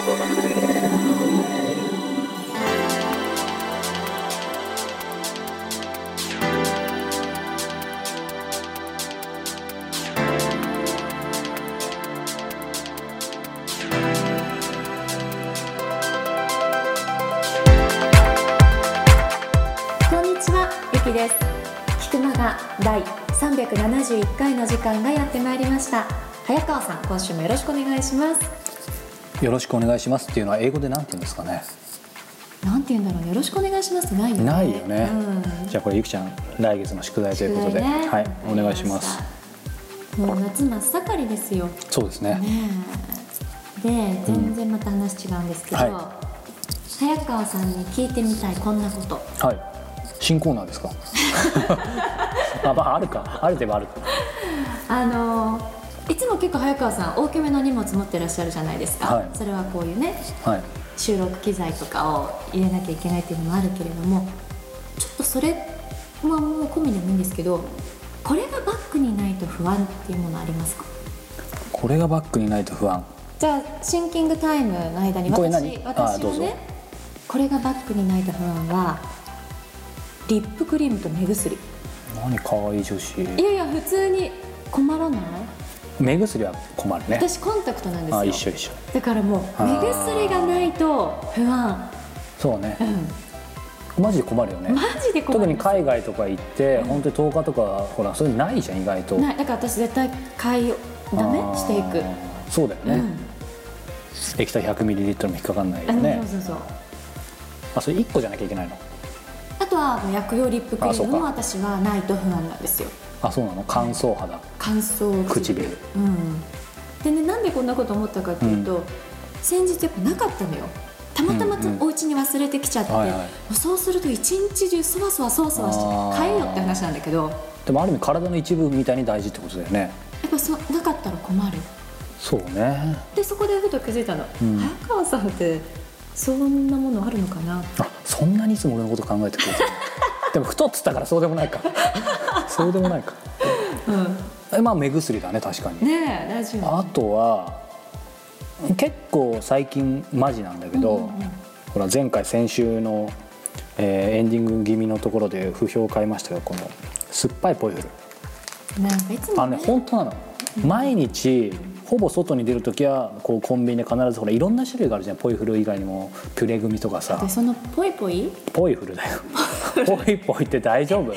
こんにちは、ゆきです。菊間が第371回の時間がやってまいりました。早川さん、今週もよろしくお願いします。よろしくお願いしますっていうのは英語でなんて言うんですかね？なんて言うんだろうね、よろしくお願いしますないよね。ないよね。うんじゃあこれゆきちゃん来月の宿題ということで、ねはいお願いします。。もう夏真っ盛りですよ。そうですね。ねえ。で、全然また話違うんですけど、は早川さんに聞いてみたいこんなこと。はい。新コーナーですか？あまああるかある程度あるか。あのいつも結構早川さん大きめの荷物持ってらっしゃるじゃないですか、はい。それはこういうねはい。収録機材とかを入れなきゃいけないっていうのもあるけれどもちょっとそれまあもう込みでもいいんですけどこれがバックにないと不安っていうものありますか？これがバックにないと不安。じゃあシンキングタイムの間に私私はねこれがバックにないと不安はリップクリームと目薬。何可愛い女子。いやいや普通に困らない？目薬は困るね。私コンタクトなんですよあ一緒一緒。だからもう目薬がないと不安、そうねう。ん、マジで困るよね。マジで困る特に海外とか行って、本当に10日とかほらそれないじゃん意外と。ないだから私絶対買いだめしていく、そうだよね。うん液体 100ml も引っかかんないよね。そうそうそうあそれ1個じゃなきゃいけないの？あとは薬用リップクリームもあ私はないと不安なんですよあそうなの？乾燥肌。乾燥唇。うん。でねなんでこんなこと思ったかっていうと、先日やっぱなかったのよ。たまたまうんうんお家に忘れてきちゃって、はいはい。そうすると一日中そわそわそわそわしてあー。買えよって話なんだけど。やでもある意味体の一部みたいに大事ってことだよね。っぱそなかったら困る。そうね。でそこでふと気づいたの、うん。早川さんってそんなものあるのかな？あそんなにいつも俺のこと考えてくれてる？でも太っつったからそうでもないか。そうでもないか。うん。えまあ目薬だね確かに。ねえラジオあとは結構最近マジなんだけど、うんうんうん。ほら前回先週の、えーエンディング気味のところで不評を買いましたがこの酸っぱいポイフル。なんかいつあのねもね本当なの。毎日ほぼ外に出る時はこうコンビニで必ずほらいろんな種類があるじゃん。ポイフル以外にもピュレグミとかさ。でそのポイポイ？ポイフルだよ。ポイポイって大丈夫？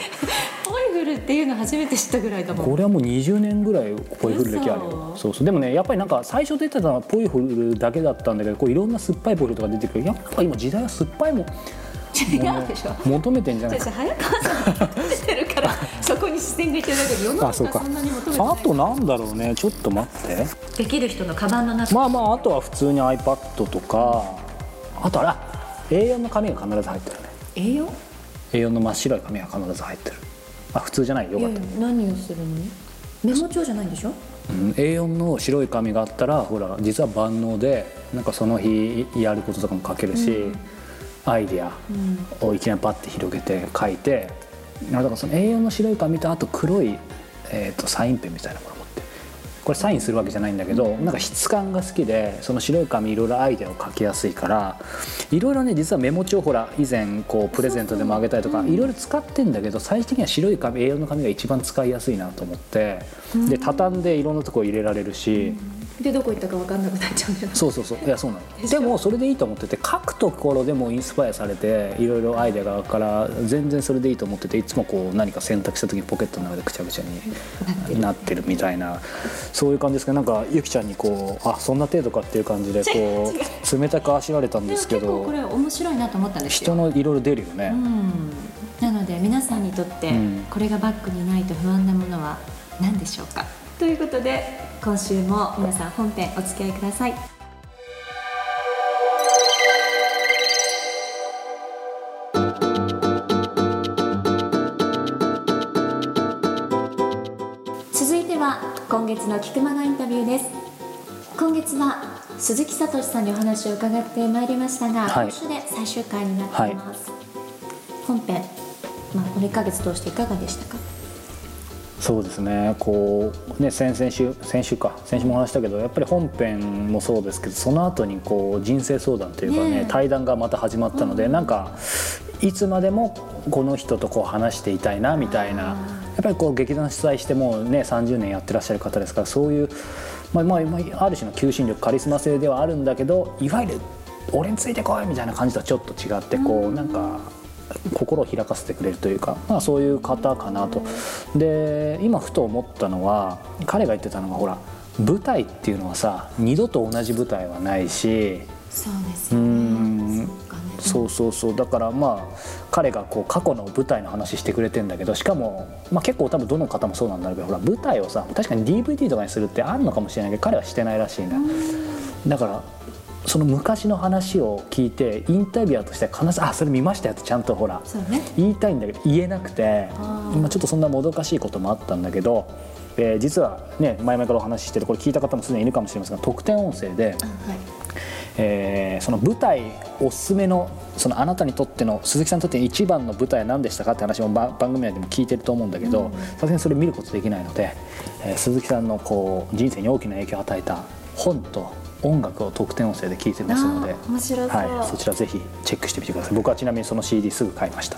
ポイフルっていうの初めて知ったぐらいだもん。これはもう20年ぐらいポイフル歴あるよ。嘘。そうそう。でもねやっぱりなんか最初出てたのはポイフルだけだったんだけどこういろんな酸っぱいポイフルとか出てくる。やっぱ今時代は酸っぱいも違うでしょ求めてんじゃないか早川さんが求めてるか。らそこに視線がいってるだけで世の中あそんなに求めてないあとなんだろうね。ちょっと待って。できる人のカバンの中まあまああとは普通に iPad とか。あとあら A4 の紙が必ず入ってるね。栄養 A4 の真っ白い紙が必ず入ってるあ普通じゃないよかった何をするの？メモ帳じゃないんでしょ？うん A4 の白い紙があったらほら実は万能でなんかその日やることとかも書けるし、アイディアうん。をいきなりパッて広げて書いてだからその A4 の白い紙とあと黒い、えー、とサインペンみたいなものを持ってこれサインするわけじゃないんだけどなんか質感が好きでその白い紙いろいろアイデアを書きやすいからいろいろね実はメモ帳ほら以前こうプレゼントでもあげたりとかいろいろ使ってんだけど最終的には白い紙 A4 の紙が一番使いやすいなと思って。で畳んでいろんなとこ入れられるし。でどこ行ったか分かんなくなっちゃうんだよそうそうそう。いやそうなの。でもそれでいいと思ってて書くところでもインスパイアされていろいろアイデアがあるから全然それでいいと思ってていつもこう何か選択した時にポケットの中でぐちゃぐちゃになってる。みたいなそういう感じですけどなんかゆきちゃんにこうあそんな程度かっていう感じでこう冷たくあしられたんですけど結構これ面白いなと思ったんです人よのいろいろ出るよね、うん。なので皆さんにとってうん。これがバッグにないと不安なものは何でしょうか？ということで今週も皆さん本編お付き合いください。続いては今月の菊間のインタビューです。今月は鈴木聡さんにお話を伺ってまいりましたが、はい。今週で最終回になっています、本編、まあ、この1ヶ月通していかがでしたか？そうですね。こうね先々週先週か。先週も話したけどやっぱり本編もそうですけどその後にこう人生相談というかねね対談がまた始まったので、なんかいつまでもこの人とこう話していたいなみたいなやっぱりこう劇団主催してもうね30年やってらっしゃる方ですからそういう、まあまあ、まあある種の求心力カリスマ性ではあるんだけどいわゆる俺についてこいみたいな感じとはちょっと違ってこうなんか。心を開かせてくれるというか、まあ、そういう方かなと。で今ふと思ったのは彼が言ってたのがほら舞台っていうのはさ二度と同じ舞台はないしそうでそうそうそうだからまあ彼がこう過去の舞台の話してくれてんだけどしかも、まあ、結構多分どの方もそうなんだろうけどほら舞台をさ確かに DVD とかにするってあるのかもしれないけど彼はしてないらしいねだからその昔の話を聞いてインタビュアーとしては必ず「あそれ見ましたよ」ってちゃんとほらね。言いたいんだけど言えなくて今ちょっとそんなもどかしいこともあったんだけど、えー実はね前々からお話ししてるこれ聞いた方もすでにいるかもしれませんが特典音声で、あはい。えーその舞台おすすめのそのあなたにとっての鈴木さんにとって一番の舞台は何でしたかって話もば番組内でも聞いてると思うんだけどさすがにそれ見ることできないので、えー鈴木さんのこう人生に大きな影響を与えた本と音楽を特典音声で聞いてますので面白そう。はい、そちらぜひチェックしてみてください。僕はちなみにその CD すぐ買いました。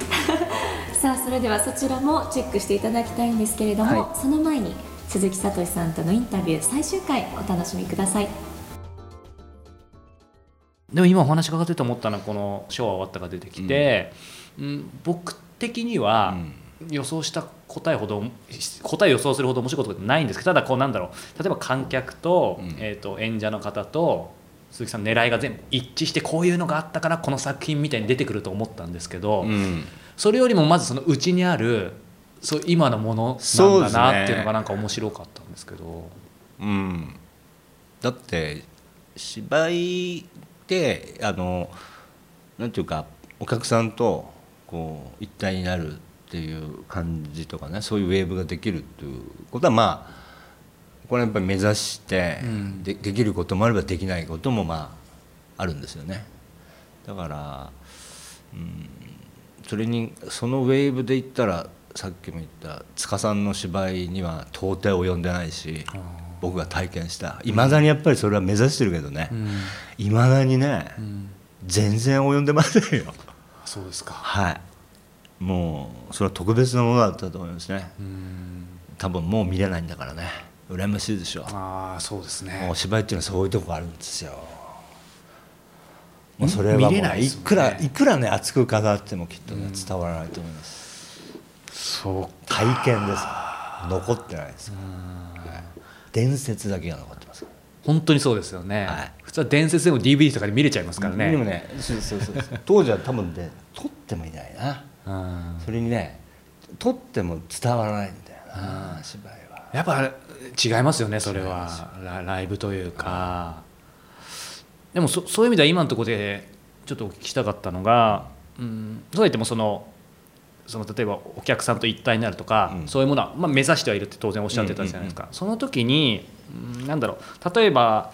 さあそれではそちらもチェックしていただきたいんですけれども、はい。その前に鈴木聡さんとのインタビュー最終回お楽しみください。でも今お話伺ってて思ったのはこのショーは終わったが出てきて、うん。僕的には予想した答えほど答えを予想するほど面白いことってないんですけどただこうなんだろう。例えば観客と,、えー、と演者の方と鈴木さんの狙いが全部一致してこういうのがあったからこの作品みたいに出てくると思ったんですけど、うん。それよりもまずそのうちにあるそう今のものなんだなっていうのがなんか面白かったんですけど。うん、だって芝居ってあのなんていうかお客さんとこう一体になるっていう感じとかねそういうウェーブができるっていうことはまあこれはやっぱり目指してうん。でできることもあればできないこともまああるんですよね。だから、うん、それにそのウェーブで言ったらさっきも言った塚さんの芝居には到底及んでないし僕が体験した。いまだにやっぱりそれは目指してるけどね。うん。いまだにねうん。全然及んでませんよ。そうですか。はいもうそれは特別なものだったと思いますね。うん。多分もう見れないんだからね。羨ましいでしょああそうですね。もう芝居っていうのはそういうとこあるんですよ。もうそれはもう見れないですもんね。いくらいくらね熱く語ってもきっとね伝わらないと思います。そう体験です。残ってないです。はい伝説だけが残ってます。本当にそうですよね、はい。普通は伝説でも DVD とかで見れちゃいますからね。でもねそうそうそう当時は多分ね撮ってもいないな。うんそれにね撮っても伝わらないんだよな芝居は。やっぱ違いますよねそれは。ラライブというか。でもそそういう意味では今のところでちょっとお聞きしたかったのが、うん、そうは言ってもそのその例えばお客さんと一体になるとか、うん。そういうものは、まあ、目指してはいるって当然おっしゃってたじゃないですか、その時に、うん、なんだろう。例えば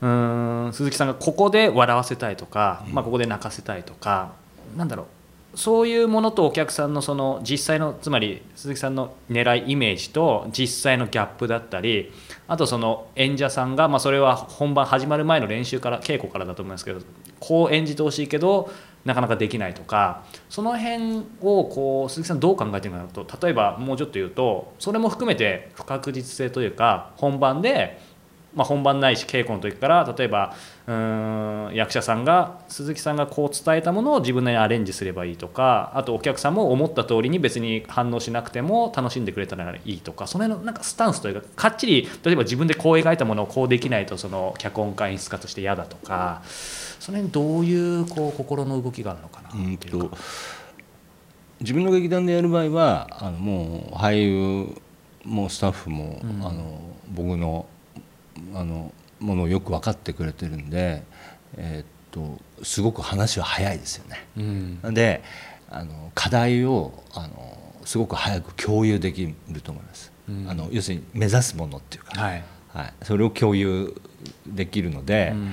うーん鈴木さんがここで笑わせたいとか、まあ、ここで泣かせたいとかなんだろうそういうものとお客さんのその実際のつまり鈴木さんの狙いイメージと実際のギャップだったりあとその演者さんが、まあ、それは本番始まる前の練習から稽古からだと思いますけどこう演じてほしいけどなかなかできないとかその辺をこう鈴木さんどう考えてるのかと例えばもうちょっと言うとそれも含めて不確実性というか本番でまあ、本番ないし稽古の時から例えばうーん役者さんが鈴木さんがこう伝えたものを自分なりにアレンジすればいいとかあとお客さんも思った通りに別に反応しなくても楽しんでくれたらいいとかその辺のなんかスタンスというかかっちり例えば自分でこう描いたものをこうできないとその脚本家演出家として嫌だとかその辺どういうこう心の動きがあるのかなうんっていうかと。自分の劇団でやる場合はあのもう俳優もスタッフも、うん。あの僕のあのものをよく分かってくれてるんで、えーっとすごく話は早いですよね。うん。であの課題をあのすごく早く共有できると思います。うん。あの要するに目指すものっていうか、はい。はい、それを共有できるので、うん。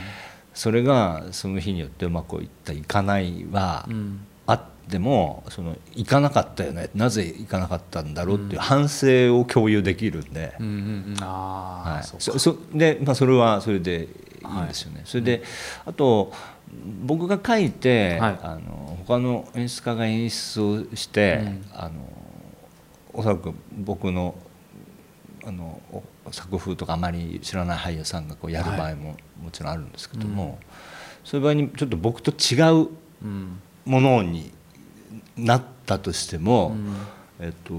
それがその日によってうまくいったいかないは、うんあでもその行かなかったよね。なぜ行かなかったんだろうっていう反省を共有できるんで、うんうんうん。そうそそで、まあ、それはそれでい。いんですよね、それであと僕が書いて、はい。あの他の演出家が演出をして、うん。あのおそらく僕のあのお作風とかあまり知らない俳優さんがこうやる場合ももちろんあるんですけども、そういう場合にちょっと僕と違ううんものになったとしても、うん。えっと、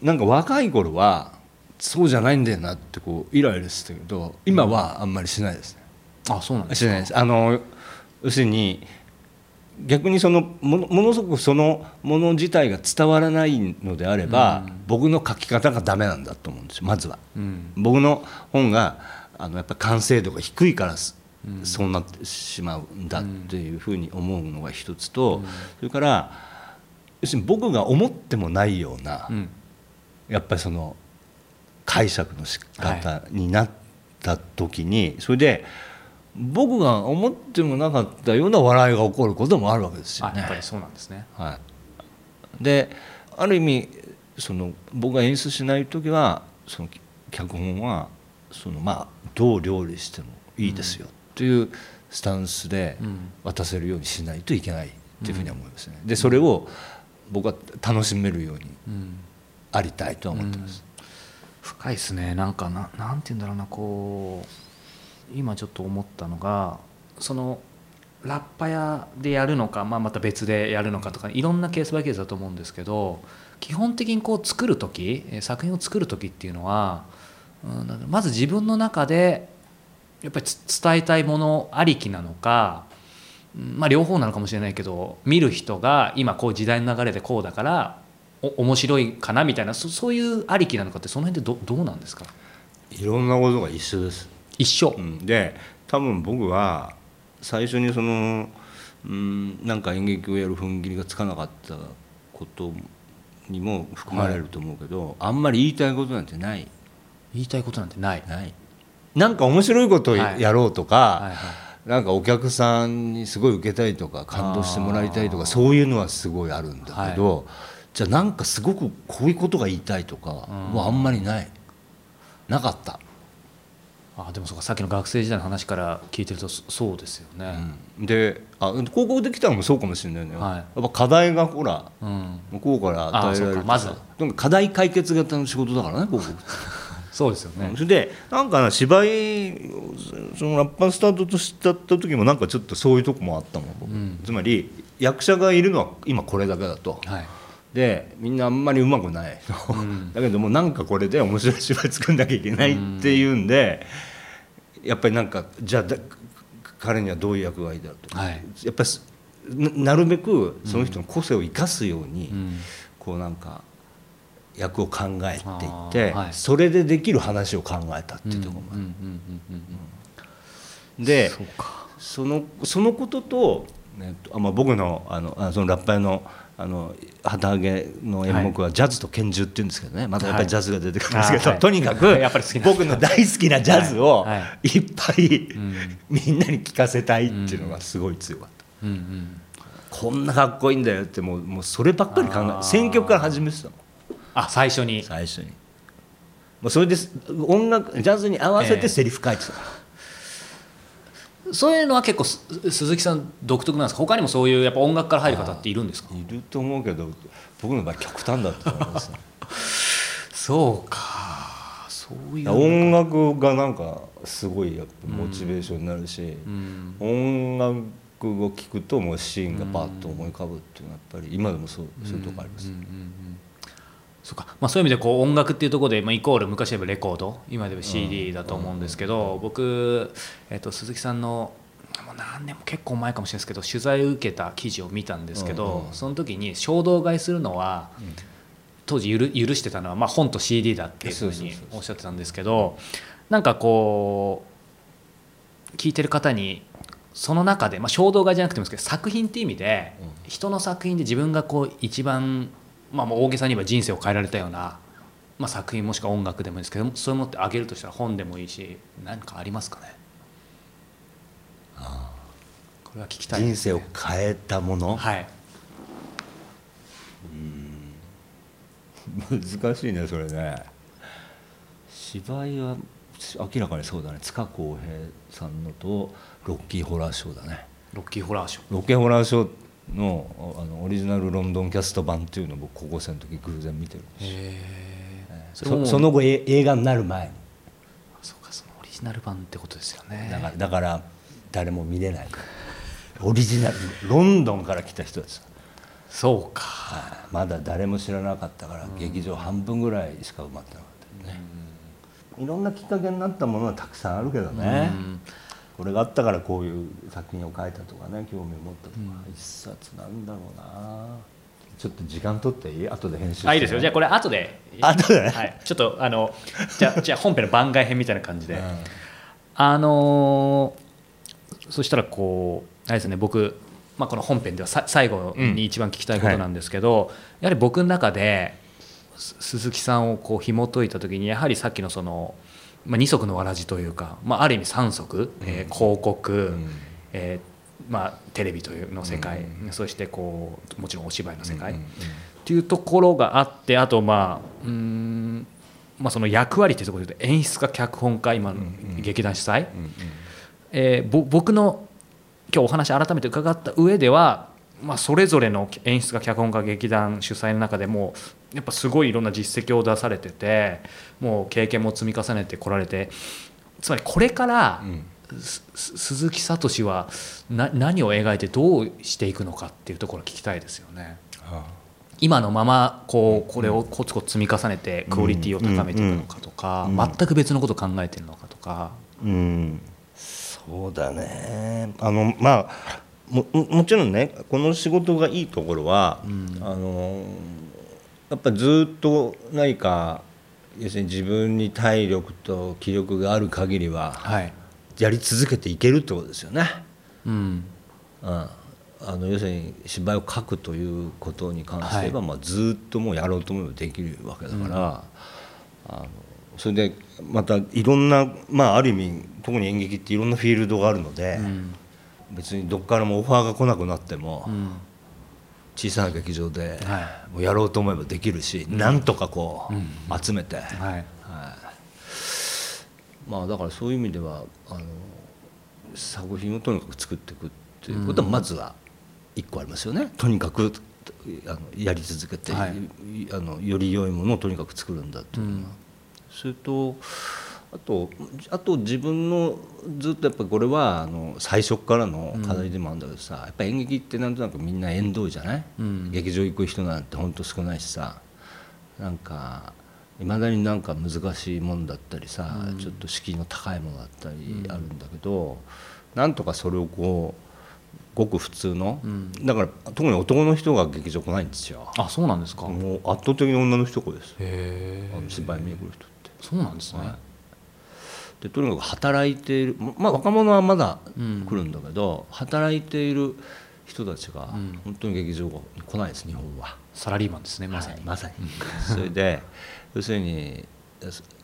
なんか若い頃はそうじゃないんだよなってこうイライラしてたけど今はあんまりしないですね。あそうなんですか？しないです。あの要するに逆にそのものものすごくそのもの自体が伝わらないのであれば、僕の書き方がダメなんだと思うんですよまずは。うん。僕の本があのやっぱり完成度が低いからすそうなってしまうんだっていうふうに思うのが一つと、それから要するに僕が思ってもないような、うん。やっぱりその解釈の仕方になった時に、それで僕が思ってもなかったような笑いが起こることもあるわけですよね。あやっぱりそうなんですね。はい、である意味その僕が演出しない時はその脚本はそのまあどう料理してもいいですよというスタンスでうん。渡せるようにしないといけないというふうには思いますね。でそれを僕は楽しめるようにうん。ありたいとは思ってます。深いですね。なんかななんて言うんだろうな。こう今ちょっと思ったのがそのラッパ屋でやるのか、まあ、また別でやるのかとかいろんなケースバイケースだと思うんですけど基本的にこう作る時えー作品を作る時っていうのは、まず自分の中でやっぱりつ伝えたいものありきなのか、うんまあ、両方なのかもしれないけど見る人が今こう時代の流れでこうだからお面白いかなみたいなそそういうありきなのかってその辺でどどうなんですか？いろんなことが一緒です。一緒、うん。で多分僕は最初にそのうんなんか演劇をやる踏ん切りがつかなかったことにも含まれると思うけど、あんまり言いたいことなんてない。言いたいことなんてない。ないなんか面白いことをはい。やろうとか、はいはい。なんかお客さんにすごい受けたいとか感動してもらいたいとかそういうのはすごいあるんだけど、じゃあなんかすごくこういうことが言いたいとかうん。はあんまりない。なかった。あでもそうかさっきの学生時代の話から聞いてるとそそうですよね、であ高校できたのもそうかもしれないね、はい。やっぱ課題がほらうん。向こうから与えられるまず。課題解決型の仕事だからね高校そうですよね。それでなんかな芝居そのラッパースタートとしたった時もなんかちょっとそういうとこもあったもん僕、うん。つまり役者がいるのは今これだけだと、はい。でみんなあんまりうまくない、ん。だけどもなんかこれで面白い芝居作んなきゃいけないっていうんで、やっぱりなんかじゃあだ彼にはどういう役がいいだろうと、はい。やっぱりなるべくその人の個性を生かすように、うん。こうなんか役を考えていって、はい。それでできる話を考えたっていうところもでそうか。そのそのことと,、ねあまあ、僕のあのあそのラッパーのあの旗揚げの演目はジャズと拳銃って言うんですけどね。またやっぱりジャズが出てくるんですけど、はい。とにかくやっぱり好きな僕の大好きなジャズをはい。はい。いっぱいん。みんなに聴かせたいっていうのがすごい強かった。うんうん。こんなかっこいいんだよってもうもうそればっかり考あー。え選曲から始めてたのあ最初に。最初に。もうそれで音楽ジャズに合わせええ。てセリフ書いてた、そういうのは結構す鈴木さん独特なんですか？他にもそういうやっぱ音楽から入る方っているんですか？いると思うけど僕の場合極端だったと思います。ね そうか。そういう。音楽がなんかすごいやっぱモチベーションになるし、うん。音楽を聴くともうシーンがパッと思い浮かぶっていうのはやっぱり今でもそうそういうとこあります、うんうんうんそうか。まあ、そういう意味でこう音楽っていうところで、まあ、イコール昔で言えばレコード。今で言えば CD だと思うんですけど、僕、えっと鈴木さんのもう何年も結構前かもしれないですけど取材を受けた記事を見たんですけど、その時に衝動買いするのは、当時ゆる許してたのは、まあ、本と CD だっていうふうにおっしゃってたんですけどなんかこう聞いてる方にその中で、まあ、衝動買いじゃなくてもですけど作品っていう意味で、人の作品で自分がこう一番、まあ、もう大げさに言えば人生を変えられたような、まあ、作品もしくは音楽でもいいですけどそういうものってあげるとしたら本でもいいし何かありますかね？これは聞きたいね。人生を変えたもの、はい。難しいねそれね。芝居は明らかにそうだね。塚公平さんのとロッキーホラーショーだね。ロッキーホラーショー。ロッキーホラーショーのあのオリジナルロンドンキャスト版っていうのを僕高校生の時偶然見てるんです。よその後え映画になる前に。そうかそのオリジナル版ってことですよね。だからだから誰も見れない。オリジナルロンドンから来た人です。そうか。はい。まだ誰も知らなかったから、劇場半分ぐらいしか埋まってなかったよね、いろんなきっかけになったものはたくさんあるけどね、これがあったからこういう作品を書いたとかね興味を持ったとか、一冊なんだろうな。ちょっと時間取っていい？後で編集してあいいですよ。じゃあこれ後で。後で？はい、ちょっとあのじゃあ じゃあ本編の番外編みたいな感じで、うん。あのーそしたらこうあれですね僕、まあ、この本編ではさ最後に一番聞きたいことなんですけど、やはり僕の中です鈴木さんをこう紐解いた時にやはりさっきのその、まあ、二足のわらじというか、まあ、ある意味三足、えー広告、ん。えーまあ、テレビというの世界、そしてこうもちろんお芝居の世界、うんうんっていうところがあってあとまあうーん、まあ、その役割っていうところで言うと演出家脚本家今の劇団主催、えーぼ僕の今日お話改めて伺った上では、まあ、それぞれの演出家脚本家劇団主催の中でもやっぱすごいいろんな実績を出されててもう経験も積み重ねてこられて。つまりこれから、鈴木聡はな何を描いてどうしていくのかっていうところを聞きたいですよね。は今のままこうこれをコツコツ積み重ねてクオリティを高めていくのかとか全く別のことを考えてるのかとか。うん、そうだね。あのまあもももちろんねこの仕事がいいところは、あのやっぱずっと何か要するに自分に体力と気力がある限りははい。やり続けていけるってことですよね。うん。うん、あの要するに芝居を書くということに関して言えば、まあ、ずっともうやろうと思えばできるわけだから、あのそれでまたいろんな、まあ、ある意味特に演劇っていろんなフィールドがあるので、別にどっからもオファーが来なくなっても、小さな劇場ではもうやろうと思えばできるし、なんとかこう、集めて。はい。まあだからそういう意味ではあの作品をとにかく作っていくっていうことはまずは一個ありますよね、とにかく。あのやり続けて、あのより良いものをとにかく作るんだっていうのは、それとあとあと自分のずっとやっぱこれはあの最初からの課題でもあるんだけどさ、やっぱ演劇ってなんとなくみんな縁遠いじゃない、劇場行く人なんて本当少ないしさ。なんかいまだになんか難しいもんだったりさ、ちょっと敷居の高いものだったりあるんだけど、なんとかそれをこうごく普通の、だから特に男の人が劇場来ないんですよ。あそうなんですか、へもう圧倒的に女の人来です。えあの芝居見に来る人って。そうなんですね、でとにかく働いている。まあ若者はまだ来るんだけど、働いている人たちが本当に劇場に来ないです日本は。サラリーマンですねまさに、はいまさに。それで要するに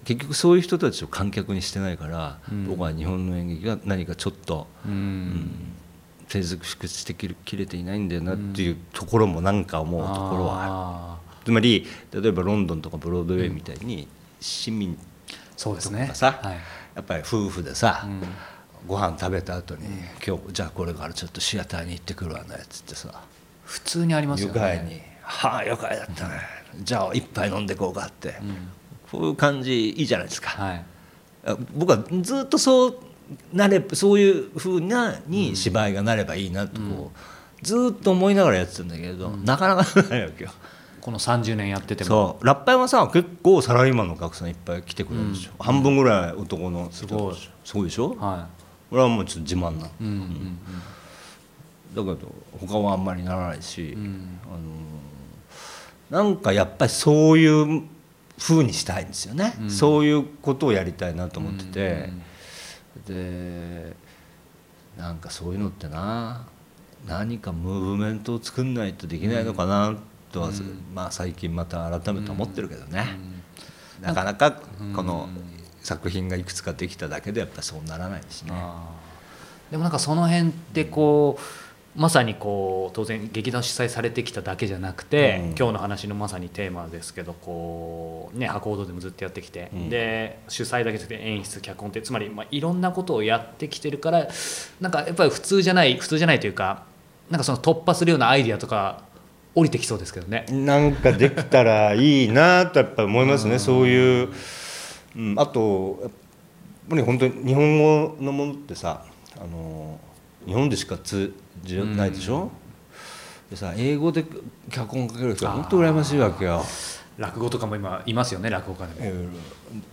結局そういう人たちを観客にしてないから、僕は日本の演劇が何かちょっと、うん。成熟してききれていないんだよなっていうところもなんか思うところはある。あつまり例えばロンドンとかブロードウェイみたいに市民ーそうですね。とかさ、はいやっぱり夫婦でさ、ん。ご飯食べた後に、今日じゃあこれからちょっとシアターに行ってくるわねっつってさ。普通にありますよ愉快にね「はあ愉快だったね、じゃあ一杯飲んでこうか」って、こういう感じいいじゃないですか、はい。あ僕はずっとそうなれそういうふうなに芝居がなればいいなとこう、ずっと思いながらやってたんだけれど、なかなかないわけよ。この30年やってても。そう。ラッパーはさ結構サラリーマンのお客さんいっぱい来てくれるんですよ、半分ぐらい男の人ごいすごいでしょ、は俺はもうちょっと自慢なの、い、うんうん。だけど他はあんまりならないし、うん。あのなんかやっぱりそういう風にしたいんですよね、そういうことをやりたいなと思ってて、でなんかそういうのってな何かムーブメントを作んないとできないのかなとは、まあ、最近また改めて思ってるけどね、なかなかこの作品がいくつかできただけでやっぱりそうならないしね。でもなんかその辺ってこうまさにこう当然劇団主催されてきただけじゃなくて、うん。今日の話のまさにテーマですけどこうね博報堂でもずっとやってきて、うん。で主催だけじゃなくて演出脚本ってつまりまあいろんなことをやってきてるからなんかやっぱり普通じゃない普通じゃないというかなんかその突破するようなアイディアとか降りてきそうですけどね。なんかできたらいいなとやっぱ思いますね。そういう、うん、あとやっぱり本当に日本語のものってさあの日本でしか通じないでしょ、でさ英語で脚本書ける人は本当羨ましいわけよ。落語とかも今いますよね落語家でも。えー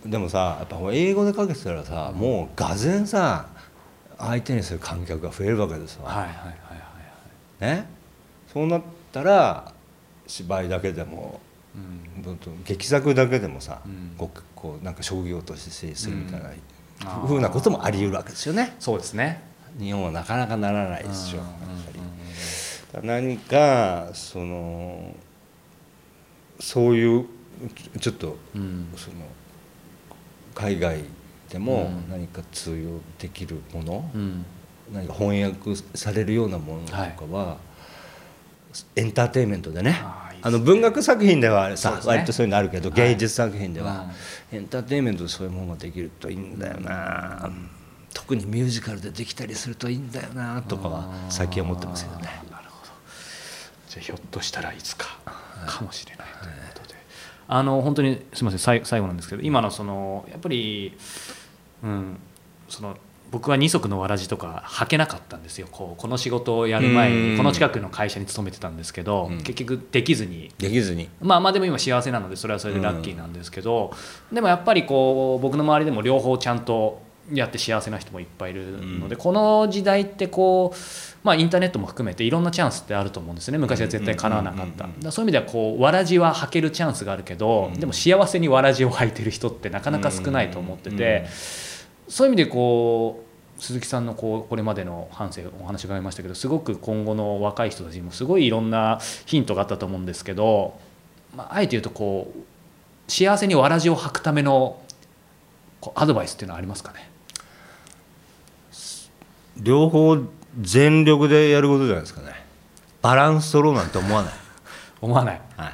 でもさやっぱ英語で書けてたらさ、もうがぜんさ相手にする観客が増えるわけですわ、はいはいはいはい。ね、そうなったら芝居だけでもうん。劇作だけでもさ、うん。こうこうなんか商業として成立するみたいな、あー。ふうなこともあり得るわけですよね。そうですね。日本はなかなかならないですよ、うんやっぱり。何かそのそういうちょっとうん。その海外でもうん。何か通用できるもの、うん。何か翻訳されるようなものとかは、エンターテインメントでね。あの文学作品ではさね。割とそういうのあるけど、はい。芸術作品では、うん。エンターテインメントでそういうものができるといいんだよな、特にミュージカルでできたりするといいんだよなとかは最近思ってますけどね。なるほど。じゃあひょっとしたらいつかかもしれないということで、あの本当にすみません最最後なんですけど今のそのやっぱりうんその僕は二足のわらじとか履けなかったんですよ。こうこの仕事をやる前うん。にこの近くの会社に勤めてたんですけど、うん。結局できずに。できずに。まあまあでも今幸せなのでそれはそれでラッキーなんですけど、でもやっぱりこう僕の周りでも両方ちゃんとやって幸せな人もいっぱいいるので、うん。この時代ってこう、まあ、インターネットも含めていろんなチャンスってあると思うんですよね昔は絶対かなわなかった。そういう意味ではこうわらじは履けるチャンスがあるけど、うんでも幸せにわらじを履いてる人ってなかなか少ないと思ってて、そういう意味でこう鈴木さんのこうこれまでの反省お話伺いましたけどすごく今後の若い人たちにもすごいいろんなヒントがあったと思うんですけど、まあ、あえて言うとこう幸せにわらじを履くためのこうアドバイスっていうのはありますかね？両方全力でやることじゃないですかね。バランス取ろうなんて思わない、思わない、はい、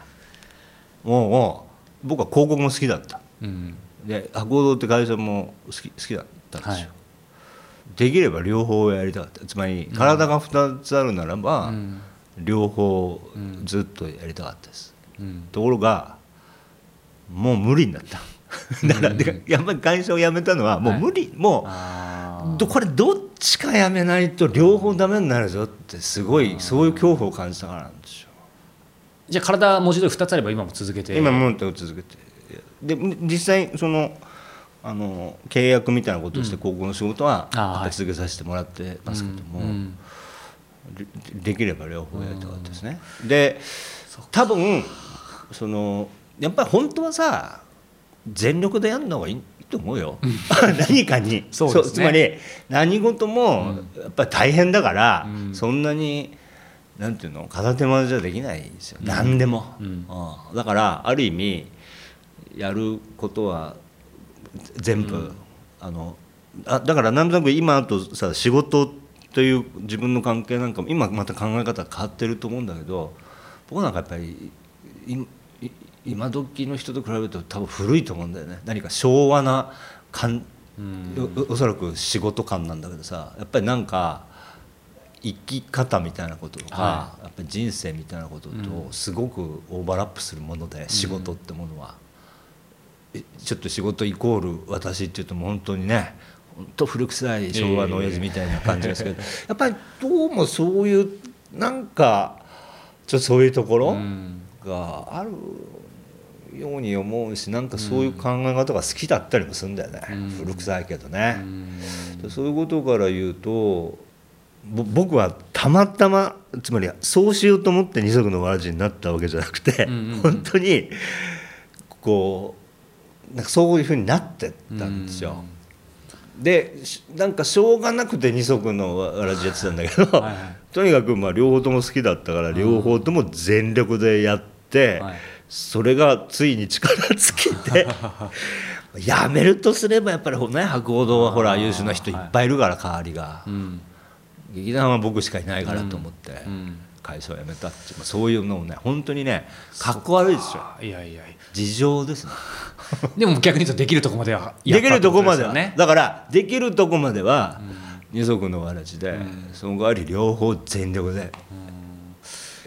もうもう僕は広告も好きだった。うんで博報堂って会社も好き好きだったんですよ、はい。できれば両方やりたかった。つまり体が2つあるならば、うん。両方ずっとやりたかったです、うん。ところがもう無理になった。だからでやっぱり会社を辞めたのはもう無理、もあうどこれどっちか辞めないと両方ダメになるぞってすごいそういう恐怖を感じたからなんですよ。じゃあ体文字通り2つあれば今も続けて。今も続けてで実際そのあの契約みたいなことをして高校の仕事は続けさせてもらってますけども、うん。でできれば両方やりたかったですね。で多分そのやっぱり本当はさ全力でやるのがいいと思うよ、何かに。そうね。つまり何事もやっぱり大変だから、うん。そんなになんていうの片手間じゃできないですよ、何でも、うん。うん。だからある意味やることは全部、あのあだからなんとなく今あとさ仕事という自分の関係なんかも今また考え方変わってると思うんだけど僕なんかやっぱりいい今時の人と比べると多分古いと思うんだよね。何か昭和な感おおそらく仕事感なんだけどさやっぱりなんか生き方みたいなこととか、はやっぱり人生みたいなこととすごくオーバーラップするもので、仕事ってものは。えちょっと仕事イコール私っていうともう本当にね本当古臭い昭和の親父みたいな感じですけど、やっぱりどうもそういうなんかちょっとそういうところがあるように思うしなんかそういう考え方が好きだったりもするんだよね、古臭いけどね。そういうことから言うとぼ僕はたまたまつまりそうしようと思って二足のわらじになったわけじゃなくて、本当にこうなんかそういうふうになってったんですよ。でしなんかしょうがなくて二足のわらじやってたんだけど、はいとにかくまあ両方とも好きだったから両方とも全力でやって、はい。それがついに力尽きて やめるとすればやっぱりね博報堂はほら優秀な人いっぱいいるから代わりが。うん。劇団は僕しかいないからと思ってうん。会社を辞めたってそういうのをね本当にねかっこ悪いですよいやいやいや。事情ですね でも逆に言うとできるとこまではやできるとこまでは。ねだからできるとこまでは二足のわらじで、その代わり両方全力で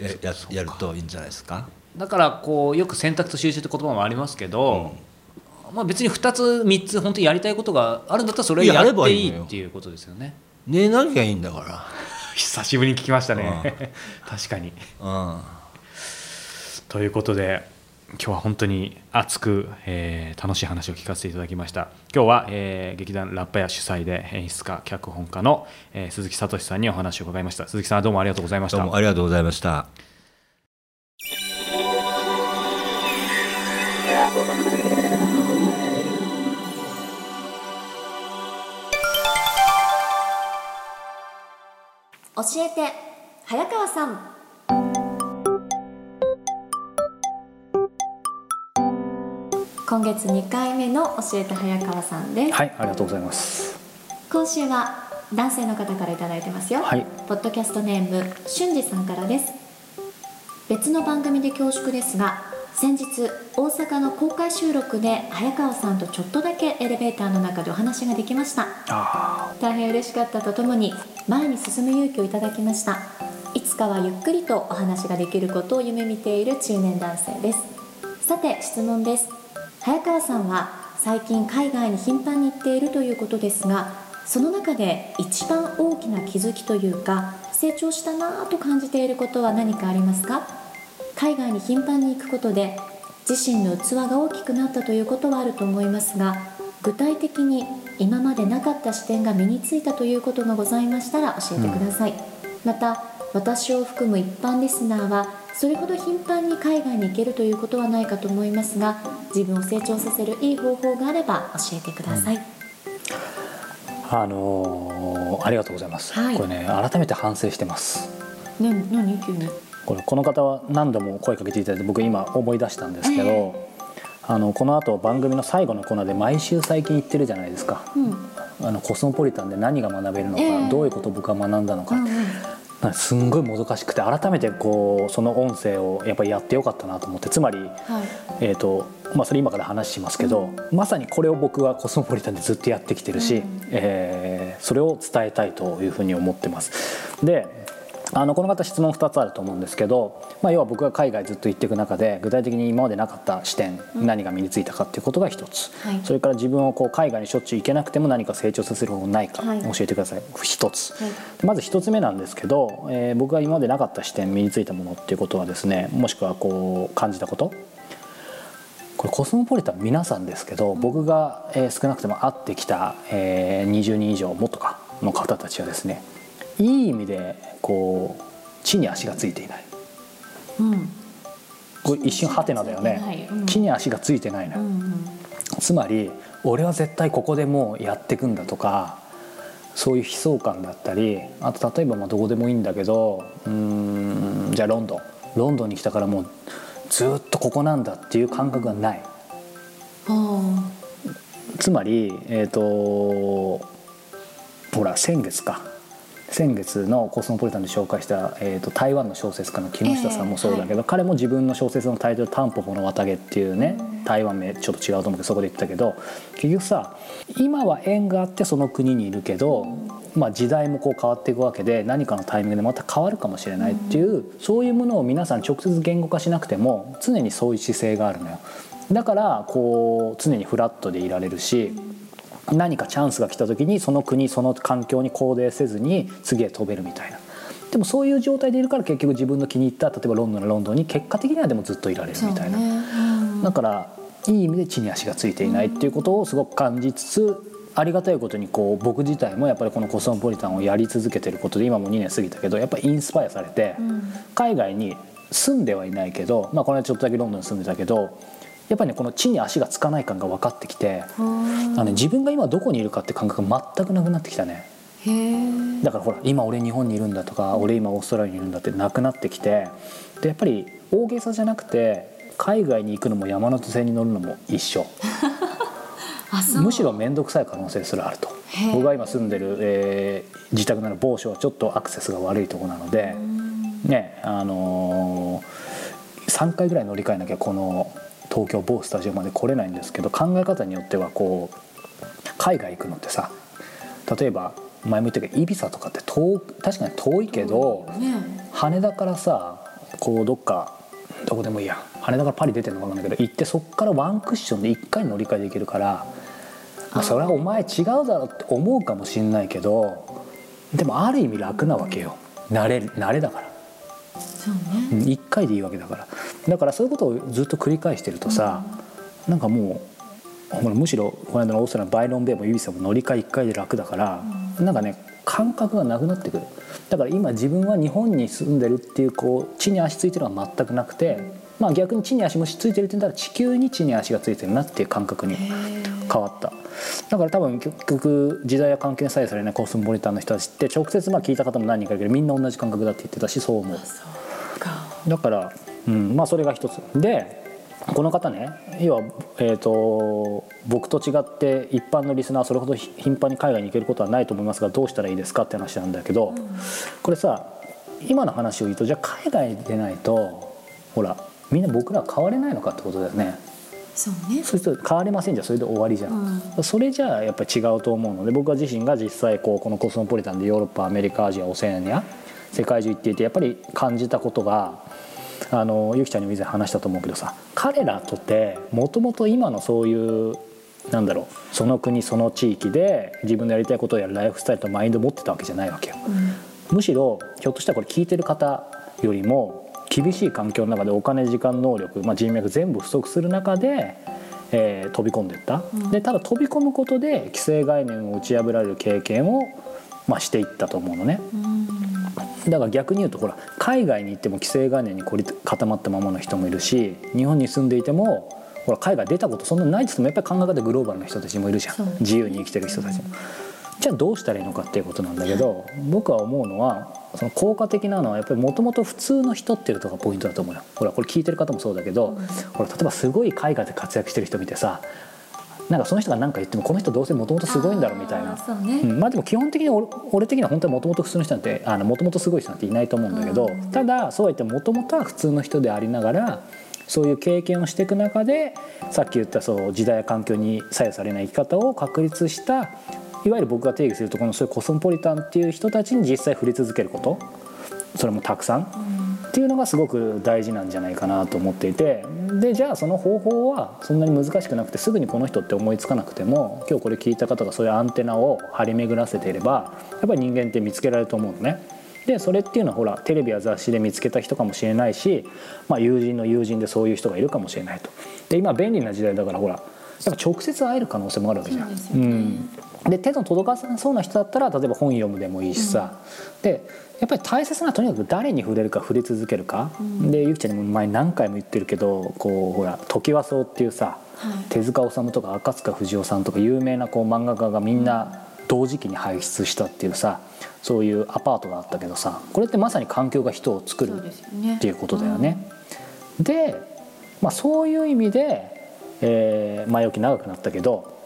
やややるといいんじゃないですか？だからこうよく選択と収集って言葉もありますけど、まあ、別に2つ3つ本当にやりたいことがあるんだったらそれをややればいいっていうことですよね。寝なきゃいいんだか 久しぶりに聞きましたね。確かに。らうん。ということで今日は本当に熱く、えー楽しい話を聞かせていただきました。今日は、えー劇団ラッパ屋主催で演出家脚本家の、えー鈴木聡さんにお話を伺いました。鈴木さんどうもありがとうございました。どうもありがとうございました。教えて早川さん今月2回目の教えて早川さんです、はいありがとうございます。今週は男性の方からいただいてますよ、はい。ポッドキャストネーム俊二さんからです。別の番組で恐縮ですが先日大阪の公開収録で早川さんとちょっとだけエレベーターの中でお話ができました。あ大変嬉しかったとともに前に進む勇気をいただきました。いつかはゆっくりとお話ができることを夢見ている中年男性です。さて質問です早川さんは最近海外に頻繁に行っているということですがその中で一番大きな気づきというか成長したなぁと感じていることは何かありますか？海外に頻繁に行くことで自身の器が大きくなったということはあると思いますが具体的に今までなかった視点が身についたということがございましたら教えてください、また私を含む一般リスナーはそれほど頻繁に海外に行けるということはないかと思いますが自分を成長させるいい方法があれば教えてください、あのーありがとうございます、はい。これね改めて反省してます。ね何？急に。これこの方は何度も声かけていただいて僕今思い出したんですけど、えあのこの後番組の最後のコーナーで毎週最近言ってるじゃないですか、うん。あのコスモポリタンで何が学べるのか、ええ。どういうことを僕は学んだのか、うんうんすんごいもどかしくて改めてこうその音声をやっぱりやってよかったなと思ってつまり、はい。えーとまあ、それ今から話しますけど、まさにこれを僕はコスモポリタンでずっとやってきてるし、うん。えーそれを伝えたいというふうに思ってます。であのこの方質問2つあると思うんですけど、まあ、要は僕が海外ずっと行っていく中で具体的に今までなかった視点、何が身についたかっていうことが一つ、はい。それから自分をこう海外にしょっちゅう行けなくても何か成長させる方法ないかはい。教えてください。一つ、はい。まず一つ目なんですけど、えー僕が今までなかった視点身についたものっていうことはですねもしくはこう感じたこと。これコスモポリタン皆さんですけど僕が、えー少なくとも会ってきた、えー20人以上もっとかの方たちはですねいい意味でこう地に足がついていない。うん。これ一瞬ハテナだよね、はいうん地に足がついてないのよ、うんうん。つまり俺は絶対ここでもうやってくんだとかそういう悲壮感だったりあと例えばまあどこでもいいんだけどうーんじゃあロンドン。ロンドンに来たからもうずっとここなんだっていう感覚がない。あつまりえっ、とほら先月か先月のコスモポリタンで紹介した、えー、と台湾の小説家の木下さんもそうだけど、彼も自分の小説のタイトル「タンポポの綿毛」っていうね台湾名ちょっと違うと思うけどそこで言ってたけど結局さ今は縁があってその国にいるけど、まあ、時代もこう変わっていくわけで何かのタイミングでまた変わるかもしれないっていう、そういうものを皆さん直接言語化しなくても常にそういう姿勢があるのよ。だからこう常にフラットでいられるし何かチャンスが来た時にその国その環境に肯定せずに次へ飛べるみたいな。でもそういう状態でいるから結局自分の気に入った例えばロンドンのロンドンに結果的にはでもずっといられるみたいな、ね。うん。だからいい意味で地に足がついていないっていうことをすごく感じつつありがたいことにこう僕自体もやっぱりこのコスモポリタンをやり続けてることで今も2年過ぎたけどやっぱりインスパイアされてん。海外に住んではいないけど、まあ、この間ちょっとだけロンドンに住んでたけどやっぱりねこの地に足がつかない感が分かってきて。あのね、自分が今どこにいるかって感覚が全くなくなってきたね。だからほら今俺日本にいるんだとか俺今オーストラリアにいるんだってなくなってきてでやっぱり大げさじゃなくて海外に行くのも山手線に乗るのも一緒。むしろ面倒くさい可能性すらあると。僕が今住んでる、えー自宅なら某所はちょっとアクセスが悪いところなので、ねあのー、3回ぐらい乗り換えなきゃこの東京某スタジオまで来れないんですけど考え方によってはこう海外行くのってさ例えば前も言ったけどイビサとかって遠確かに遠いけど、ね。羽田からさこうどっかどこでもいいや。羽田からパリ出てるのか分かんないけど行ってそっからワンクッションで1回乗り換えできるから、まあ、それはお前違うだろって思うかもしんないけどでもある意味楽なわけよ。慣れ慣れだから。そううんね1回でいいわけだから。だからそういうことをずっと繰り返してるとさ、なんかもうほらむしろこの間のオーストラリアのバイロンベイもユビさんも乗り換え1回で楽だから、なんかね感覚がなくなってくる。だから今自分は日本に住んでるっていうこう地に足ついてるのは全くなくて、まあ、逆に地に足もついてるって言ったら地球に地に足がついてるなっていう感覚に変わった。だから多分結局時代や関係に左右されないコスモポリタンの人たちって直接まあ聞いた方も何人かいるけどみんな同じ感覚だって言ってたしそう思う。だから、うん、まあそれが一つ。でこの方ね要は、えー、と僕と違って一般のリスナーはそれほどひ頻繁に海外に行けることはないと思いますがどうしたらいいですかって話なんだけど、これさ今の話を言うとじゃあ海外に出ないとほらみんな僕らは変われないのかってことだよね。そうね。そうすると変われませんじゃそれで終わりじゃん、それじゃあやっぱり違うと思うので僕は自身が実際こうこのコスモポリタンでヨーロッパアメリカアジアオセアニア世界中行っていてやっぱり感じたことがあのゆきちゃんにも以前話したと思うけどさ彼らとてもともと今のそういうなんだろうその国その地域で自分のやりたいことをやるライフスタイルとマインドを持ってたわけじゃないわけよ。むしろひょっとしたらこれ聞いてる方よりも厳しい環境の中でお金時間能力、まあ、人脈全部不足する中で、えー飛び込んでいった、でただ飛び込むことで既成概念を打ち破られる経験を、まあ、していったと思うのね。だから逆に言うとほら海外に行っても既成概念に凝り固まったままの人もいるし日本に住んでいてもほら海外出たことそんなないっつってもやっぱり考え方グローバルな人たちもいるじゃん自由に生きてる人たちも。じゃあどうしたらいいのかっていうことなんだけど僕は思うのはその効果的なのはやっぱりもともと普通の人っていうところがポイントだと思うよ。ほらこれ聞いてる方もそうだけど、ほら例えばすごい海外で活躍してる人見てさなんかその人が何か言ってもこの人どうせもともとすごいんだろうみたいな。うね。うんまあでも基本的に俺俺的には本当にもともと普通の人なんてもともとすごい人なんていないと思うんだけど、ただそうは言ってもともとは普通の人でありながらそういう経験をしていく中でさっき言ったそう時代や環境に左右されない生き方を確立したいわゆる僕が定義するところのそういうコスモポリタンっていう人たちに実際触れ続けることそれもたくさん、っていうのがすごく大事なんじゃないかなと思っていてでじゃあその方法はそんなに難しくなくてすぐにこの人って思いつかなくても今日これ聞いた方がそういうアンテナを張り巡らせていればやっぱり人間って見つけられると思うのね。でそれっていうのはほらテレビや雑誌で見つけた人かもしれないし、まあ、友人の友人でそういう人がいるかもしれないと。で今便利な時代だからほらやっぱ直接会える可能性もあるわけじゃん。で手の届かなそうな人だったら例えば本読むでもいいしさ、でやっぱり大切なのはとにかく誰に触れるか触れ続けるか、でゆきちゃんにも前何回も言ってるけどこうほら時和荘っていうさ、はい。手塚治虫とか赤塚不二夫さんとか有名なこう漫画家がみんな同時期に輩出したっていうさそういうアパートがあったけどさこれってまさに環境が人を作るっていうことだよね。で、まあ、そういう意味で、えー前置き長くなったけど、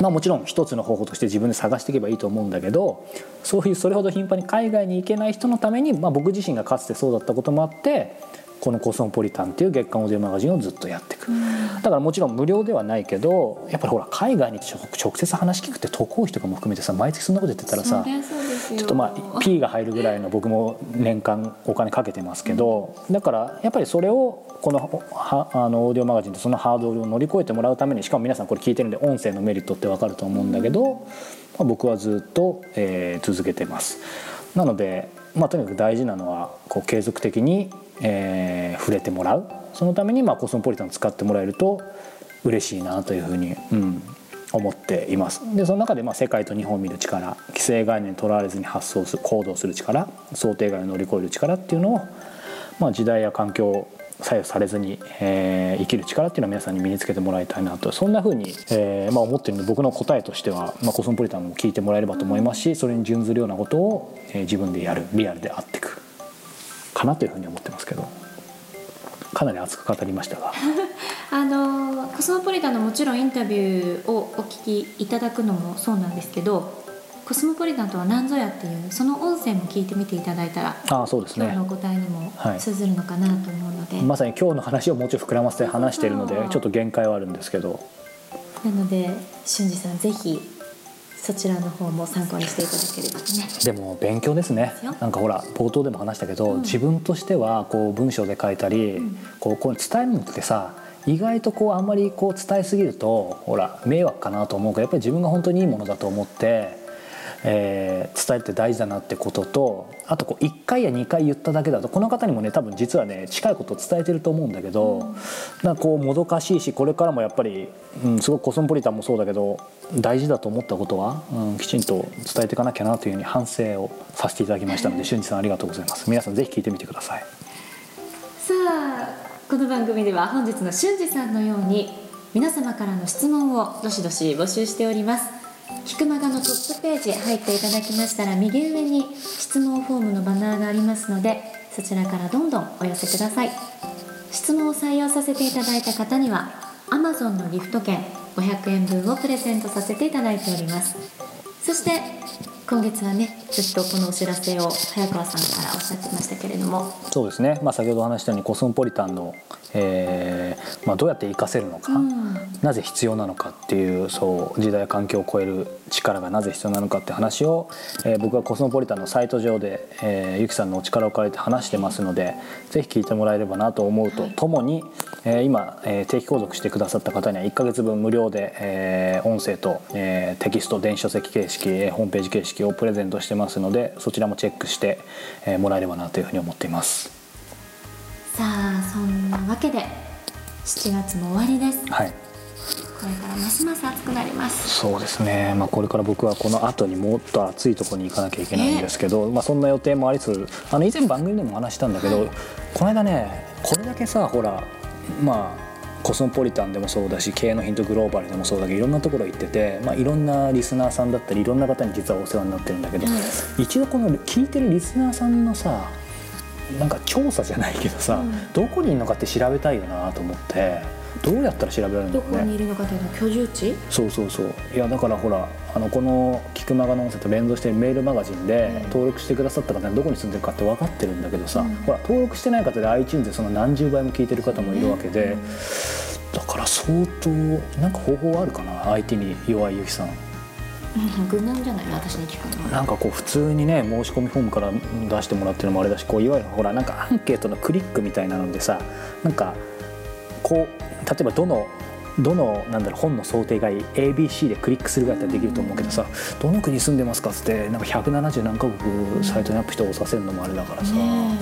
まあ、もちろん一つの方法として自分で探していけばいいと思うんだけどそういうそれほど頻繁に海外に行けない人のために、まあ、僕自身がかつてそうだったこともあってこの「コスモポリタン」っていう月刊オーディオマガジンをずっとやっていく。だからもちろん無料ではないけどやっぱりほら海外に直直接話聞くって渡航費とかも含めてさ毎月そんなこと言ってたらさちょっとまあ P が入るぐらいの僕も年間お金かけてますけどだからやっぱりそれをこのはあのオーディオマガジンでそのハードルを乗り越えてもらうためにしかも皆さんこれ聞いてるんで音声のメリットってわかると思うんだけど、まあ、僕はずっと、えー続けてます。なので、まあ、とにかく大事なのはこう継続的に、えー触れてもらう。そのために、まあ、コスモポリタンを使ってもらえると嬉しいなというふうに、うん、思っています。でその中でまあ世界と日本を見る力既成概念にとらわれずに発想する行動する力想定外を乗り越える力っていうのを、まあ、時代や環境左右されずに、えー生きる力っていうのは皆さんに身につけてもらいたいなとそんなふうに、えーまあ、思ってるので僕の答えとしては、まあ、コスモポリタンも聞いてもらえればと思いますしそれに準ずるようなことを、えー自分でやるリアルであっていくかなというふうに思ってますけどかなり熱く語りましたが。あのコスモポリタンのもちろんインタビューをお聞きいただくのもそうなんですけどコスモポリタンとは何ぞやっていうその音声も聞いてみていただいたらああそうですね。今日のお答えにもはい。通ずるのかなと思うので、まさに今日の話をもうちょい膨らませて話しているのでちょっと限界はあるんですけど。なので俊二さんぜひそちらの方も参考にしていただければね。でも勉強ですね。なんかほら冒頭でも話したけど、うん。自分としてはこう文章で書いたり、ん。こうこう伝えるのってさ意外とこうあんまりこう伝えすぎるとほら迷惑かなと思うからやっぱり自分が本当にいいものだと思って、えー伝えるって大事だなってこととあとこう1回や2回言っただけだとこの方にもね多分実はね近いことを伝えてると思うんだけど、なんかこうもどかしいしこれからもやっぱり、うん、すごくコスモポリタンもそうだけど大事だと思ったことは、うん、きちんと伝えていかなきゃなというふうに反省をさせていただきましたので 俊二さんありがとうございます。皆さんぜひ聞いてみてください。さあこの番組では本日の俊二さんのように皆様からの質問をどしどし募集しておりますキクマガのトップページ入っていただきましたら右上に質問フォームのバナーがありますのでそちらからどんどんお寄せください。質問を採用させていただいた方には Amazon のギフト券500円分をプレゼントさせていただいております。そして今月はねずっとこのお知らせを早川さんからおっしゃってましたけれども。そうですね、まあ、先ほどお話したようにコスモポリタンの、えーまあ、どうやって活かせるのか、うん。なぜ必要なのかっていうそう時代や環境を超える力がなぜ必要なのかって話を、えー僕はコスモポリタンのサイト上で、えーゆきさんのお力を借りて話してますのでぜひ聞いてもらえればなと思うとともに、えー今、えー定期購読してくださった方には1ヶ月分無料で、えー音声と、えーテキスト電子書籍形式、えーホームページ形式をプレゼントしてますのでそちらもチェックして、えーもらえればなというふうに思っています。さあそんなわけで7月も終わりです。はい。これからますます暑くなります。そうですね、まあ、これから僕はこの後にもっと暑いところに行かなきゃいけないんですけど、まあ、そんな予定もありつつあの以前番組でもお話ししたんだけど、この間ねこれだけさほらまあコスモポリタンでもそうだし経営のヒントグローバルでもそうだけどいろんなところ行ってて、まあ、いろんなリスナーさんだったりいろんな方に実はお世話になってるんだけど、一度この聞いてるリスナーさんのさなんか調査じゃないけどさ、うん。どこにいるのかって調べたいよなと思ってどうやったら調べられるどのかね。こにいるのかというのは居住地？そうそうそう。いやだからほらあのこの「キクマガの音声」と連動してるメールマガジンでうん。登録してくださった方にどこに住んでるかって分かってるんだけどさ、うん。ほら登録してない方で iTunes でその何十倍も聞いてる方もいるわけで、だから相当なんか方法あるかな相手に弱いゆきさん。うん愚問じゃない？の私に聞くのは。なんかこう普通にね申し込みフォームから出してもらってるのもあれだしこういわゆるほらなんかアンケートのクリックみたいなのでさなんかこう例えばどのどのなんだろう本の想定外 ABC でクリックするぐらいだったらできると思うけどさどの国住んでますかっつってなんか170何カ国サイトにアップして押させるのもあれだからさ、ね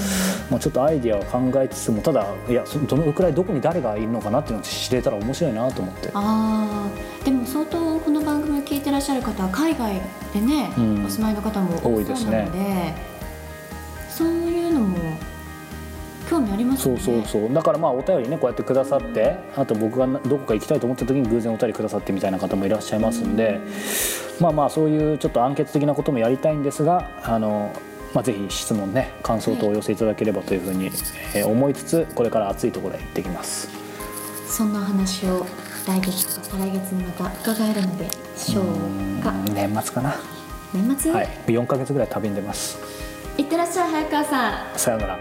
まあ、ちょっとアイディアを考えつつもただいやそどのくらいどこに誰がいるのかなっていうのを知れたら面白いなと思って。あー。でも相当この番組を聞いてらっしゃる方は海外でね、うん。お住まいの方も多いですね興味ありますそうそうそう。だからまあお便りねこうやってくださってあと僕がなどこか行きたいと思った時に偶然お便りくださってみたいな方もいらっしゃいますんでまあまあそういうちょっとアンケート的なこともやりたいんですがあの、まあ、ぜひ質問ね感想等お寄せいただければというふうにえー思いつつこれから暑いところへ行ってきます。そんなお話を来月とか再来月にまた伺えるのでしょうか？うん年末かな。年末、はい。4ヶ月ぐらい旅に出ます。いってらっしゃい早川さん。さようなら